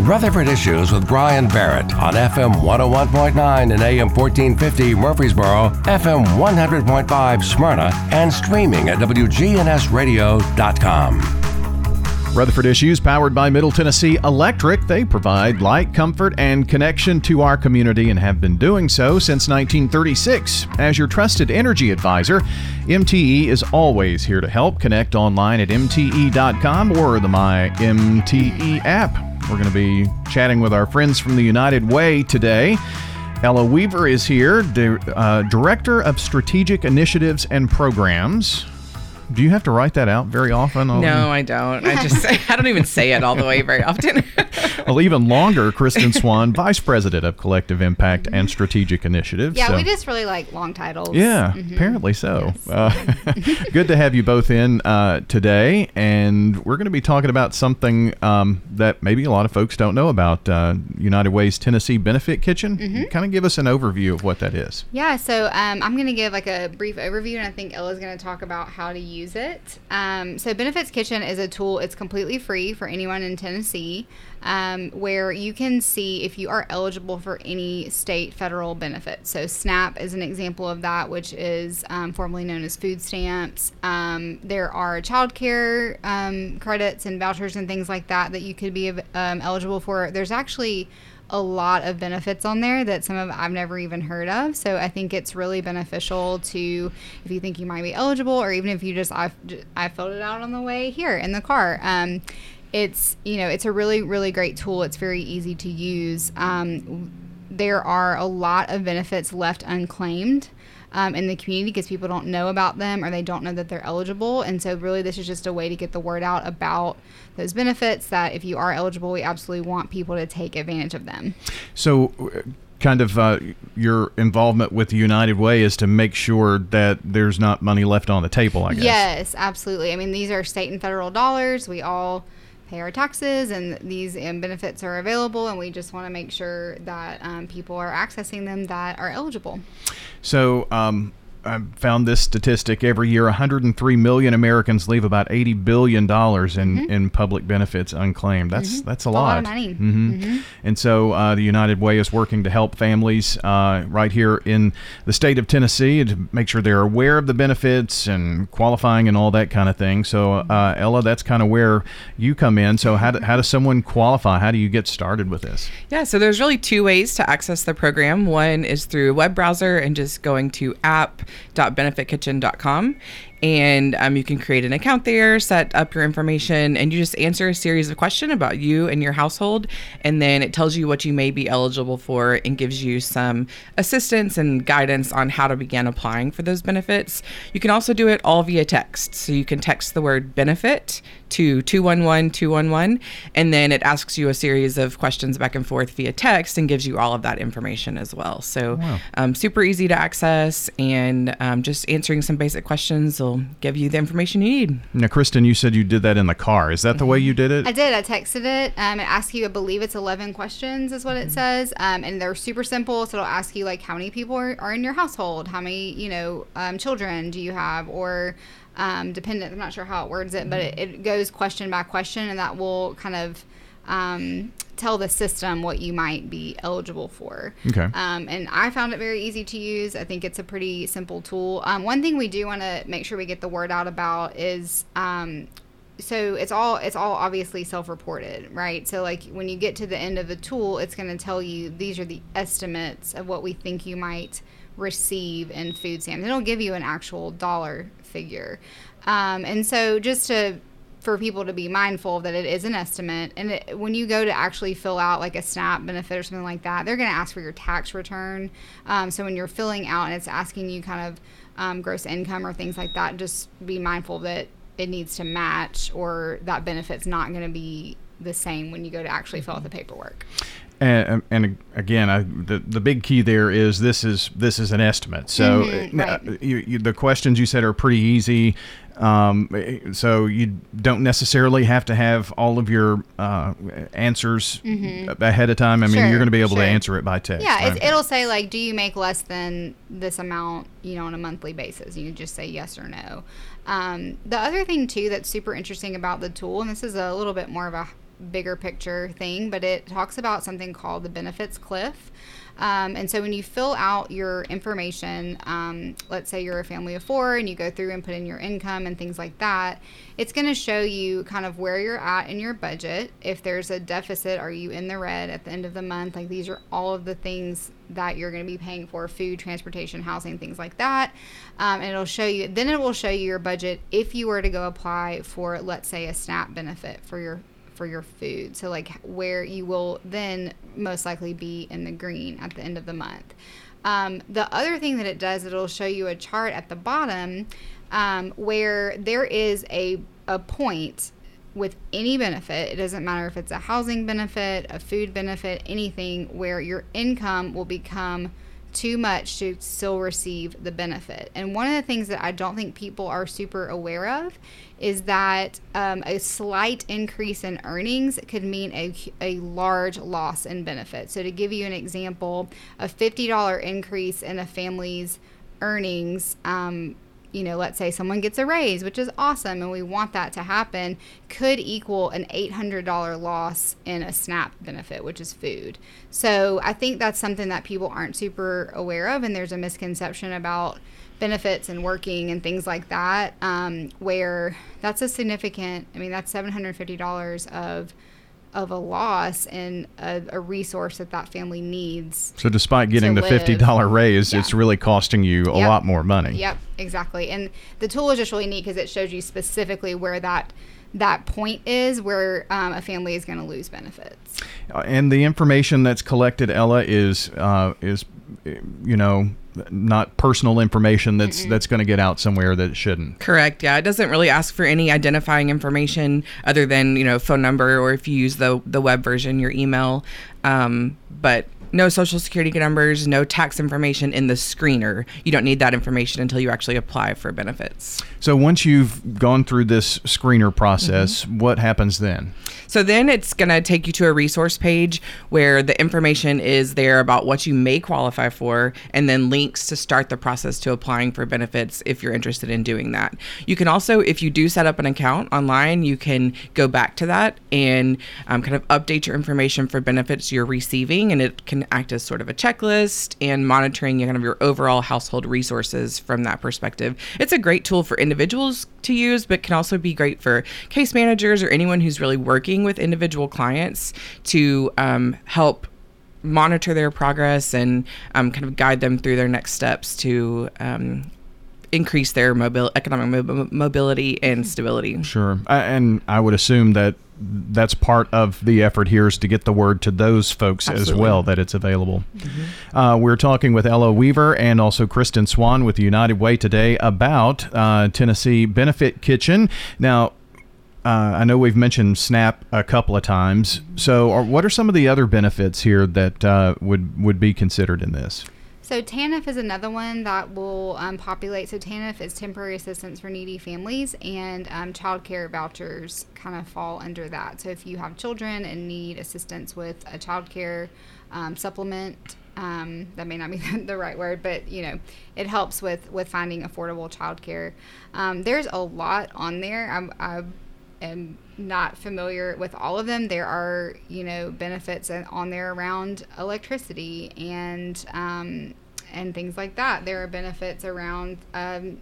Rutherford Issues with Bryan Barrett on FM 101.9 and AM 1450 Murfreesboro, FM 100.5 Smyrna, and streaming at WGNSradio.com. Rutherford Issues, powered by Middle Tennessee Electric. They provide light, comfort, and connection to our community and have been doing so since 1936. As your trusted energy advisor, MTE is always here to help. Connect online at MTE.com or the My MTE app. We're going to be chatting with our friends from the United Way today. Ella Weaver is here, di- uh, Director of Strategic Initiatives and Programs. Do you have to write that out very often? No, I don't. I just I don't even say it all the way very often. well, even longer, Kristen Swann, Vice President of Collective Impact and Strategic Initiatives. Yeah, So- we just really like long titles. Yeah, Mhm. apparently so. Uh, good to have you both in uh, today, and we're going to be talking about something um, that maybe a lot of folks don't know about uh, United Way's Tennessee Benefit Kitchen. Mhm. Kind of give us an overview of what that is. Yeah, so um, I'm going to give like a brief overview, and I think Ella's going to talk about how to use it. Um, so Benefits Kitchen is a tool. It's completely free for anyone in Tennessee, um, where you can see if you are eligible for any state federal benefits. So SNAP is an example of that, which is um, formerly known as food stamps. Um, there are child care um, credits and vouchers and things like that that you could be um, eligible for. There's actually a lot of benefits on there that some of I've never even heard of. So I think it's really beneficial to if you think you might be eligible, or even if you just I I filled it out on the way here in the car. Um, it's you know it's a really really great tool. It's very easy to use. Um, there are a lot of benefits left unclaimed. Um, in the community because people don't know about them or they don't know that they're eligible. And so, really, this is just a way to get the word out about those benefits that if you are eligible, we absolutely want people to take advantage of them. So, uh, kind of uh, your involvement with the United Way is to make sure that there's not money left on the table, I guess. Yes, absolutely. I mean, these are state and federal dollars. We all pay our taxes, and these um, benefits are available, and we just want to make sure that um, people are accessing them that are eligible. So, um, I found this statistic every year 103 million Americans leave about 80 billion dollars in, Mhm. in public benefits unclaimed. That's Mhm. that's a It's a lot. lot of money. Mhm. Mhm. And so uh, the United Way is working to help families uh, right here in the state of Tennessee to make sure they're aware of the benefits and qualifying and all that kind of thing. So uh, Ella, that's kind of where you come in. So how, do, how does someone qualify? How do you get started with this? Yeah, so there's really two ways to access the program. One is through a web browser and just going to app.benefitkitchen.com. And um, you can create an account there, set up your information, and you just answer a series of questions about you and your household. And then it tells you what you may be eligible for and gives you some assistance and guidance on how to begin applying for those benefits. You can also do it all via text. So you can text the word benefit to 211 211, and then it asks you a series of questions back and forth via text and gives you all of that information as well. So, Wow. um, super easy to access, and um, just answering some basic questions will give you the information you need. Now, Kristen, you said you did that in the car. Is that the way you did it? I did. I texted it. Um, it asks you, I believe it's 11 questions, is what Mm-hmm. it says. Um, and they're super simple. So it'll ask you, like, how many people are, are in your household? How many, you know, um, children do you have? Or um, dependent. I'm not sure how it words it, but it, it goes question by question, and that will kind of um, tell the system what you might be eligible for. Okay. Um, and I found it very easy to use. I think it's a pretty simple tool. Um, one thing we do want to make sure we get the word out about is um, so it's all it's all obviously self-reported right so like when you get to the end of the tool it's going to tell you these are the estimates of what we think you might receive in food stamps it'll give you an actual dollar figure um, and so just to for people to be mindful that it is an estimate and it, when you go to actually fill out like a snap benefit or something like that they're going to ask for your tax return um, so when you're filling out and it's asking you kind of um, gross income or things like that just be mindful that it needs to match or that benefit's not going to be the same when you go to actually fill out the paperwork And, and again, I, the the big key there is this is this is an estimate. So Mhm, uh, right. you, you, the questions you said are pretty easy. Um, so you don't necessarily have to have all of your uh, answers Mhm. ahead of time. I mean, Sure, you're going to be able sure. to answer it by text. yeah right? it'll say like do you make less than this amount you know on a monthly basis you just say yes or no um, the other thing too that's super interesting about the tool and this is a little bit more of a bigger picture thing, but it talks about something called the benefits cliff. Um, and so when you fill out your information, um, let's say you're a family of four and you go through and put in your income and things like that, it's going to show you kind of where you're at in your budget. If there's a deficit, are you in the red at the end of the month? Like these are all of the things that you're going to be paying for food, transportation, housing, things like that. Um, and it'll show you, then it will show you your budget if you were to go apply for, let's say, a SNAP benefit for your for your food. So like where you will then most likely be in the green at the end of the month. Um, the other thing that it does, it'll show you a chart at the bottom um, where there is a, a point with any benefit. It doesn't matter if it's a housing benefit, a food benefit, anything where your income will become too much to still receive the benefit. And one of the things that I don't think people are super aware of is that um, a slight increase in earnings could mean a, a large loss in benefit. So, to give you an example, a $50 increase in a family's earnings um, you know, let's say someone gets a raise, which is awesome, and we want that to happen, could equal an $800 loss in a SNAP benefit, which is food. So I think that's something that people aren't super aware of, and there's a misconception about benefits and working and things like that, um, where that's a significant, I mean, that's $750 of of a loss and a, a, resource that that family needs. So, despite getting the fifty dollar raise, yeah. it's really costing you a yep. lot more money. Yep, exactly. And the tool is just really neat because it shows you specifically where that that point is where um, a family is going to lose benefits. Uh, and the information that's collected, Ella, is uh, is you know not personal information that's Mm-mm. that's going to get out somewhere that it shouldn't. Correct. Yeah, it doesn't really ask for any identifying information other than you know phone number or if you use the the web version, your email. Um, but no social security numbers, no tax information in the screener. You don't need that information until you actually apply for benefits. So once you've gone through this screener process, mm-hmm. what happens then? So then it's going to take you to a resource page where the information is there about what you may qualify for and then links to start the process to applying for benefits if you're interested in doing that. You can also, if you do set up an account online, you can go back to that and um, kind of update your information for benefits you're receiving and it can act as sort of a checklist and monitoring kind of your overall household resources from that perspective. It's a great tool for individuals to use, but can also be great for case managers or anyone who's really working with individual clients to um, help monitor their progress and um, kind of guide them through their next steps to um, increase their mobile economic mobility and stability. Sure, and I would assume that that's part of the effort here is to get the word to those folks Absolutely. as well that it's available. Mm-hmm. Uh, we're talking with Ella Weaver and also Kristen Swann with the United Way today about uh, Tennessee Benefit Kitchen. Now, uh, I know we've mentioned SNAP a couple of times. So, are, what are some of the other benefits here that uh, would would be considered in this? So TANF is another one that will um, populate. So TANF is temporary assistance for needy families, and um, child care vouchers kind of fall under that. So if you have children and need assistance with a child care um, supplement, um, that may not be the right word, but you know, it helps with with finding affordable childcare. Um, there's a lot on there. I am not familiar with all of them. There are, you know, benefits on there around electricity and um, and things like that. There are benefits around um,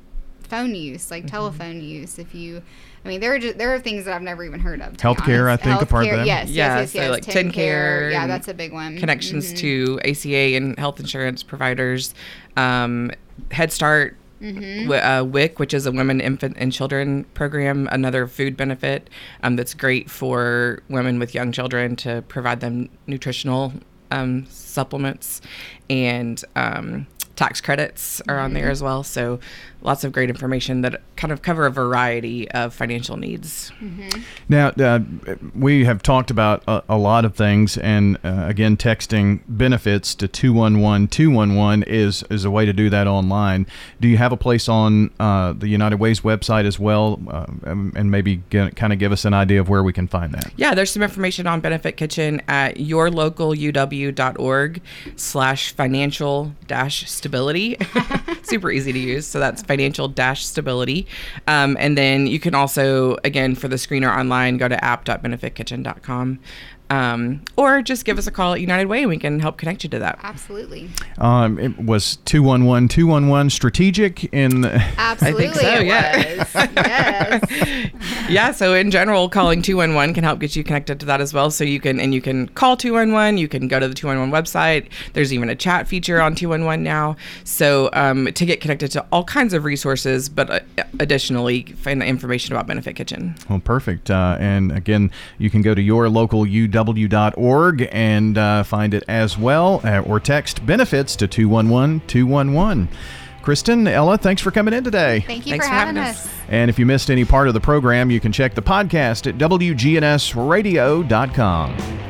phone use, like mm-hmm. telephone use. If you, I mean, there are just, there are things that I've never even heard of. Healthcare, I think, Healthcare, a part of that. Yes, yeah, yes, yes, so yes. like TennCare. Yeah, that's a big one. Connections mm-hmm. to ACA and health insurance providers, um, Head Start Mm-hmm. Uh, WIC, which is a women, infant, and children program, another food benefit um, that's great for women with young children to provide them nutritional um, supplements. And um, tax credits are on there mm-hmm. as well. So lots of great information that kind of cover a variety of financial needs. Mm-hmm. Now, uh, we have talked about a, a lot of things, and uh, again, texting benefits to 211 211 is, is a way to do that online. Do you have a place on uh, the United Way's website as well? Uh, and maybe kind of give us an idea of where we can find that? Yeah, there's some information on Benefit Kitchen at yourlocaluw.org slash financial dash stability. super easy to use. So that's financial dash stability. Um, and then you can also, again, for the screener online, go to app.benefitkitchen.com. Um, or just give us a call at United Way and we can help connect you to that. Absolutely. Um, it was 211 211 strategic in. Absolutely. so, it yeah. was. yes. yeah so in general calling 211 can help get you connected to that as well so you can and you can call 211 you can go to the 211 website there's even a chat feature on 211 now so um, to get connected to all kinds of resources but uh, additionally find information about benefit kitchen Well, perfect. Uh, and again, you can go to your local uw.org and uh, find it as well, uh, or text benefits to 211 211. Kristen, Ella, thanks for coming in today. Thank you Thanks for, for having, having us. us. And if you missed any part of the program, you can check the podcast at WGNSradio.com.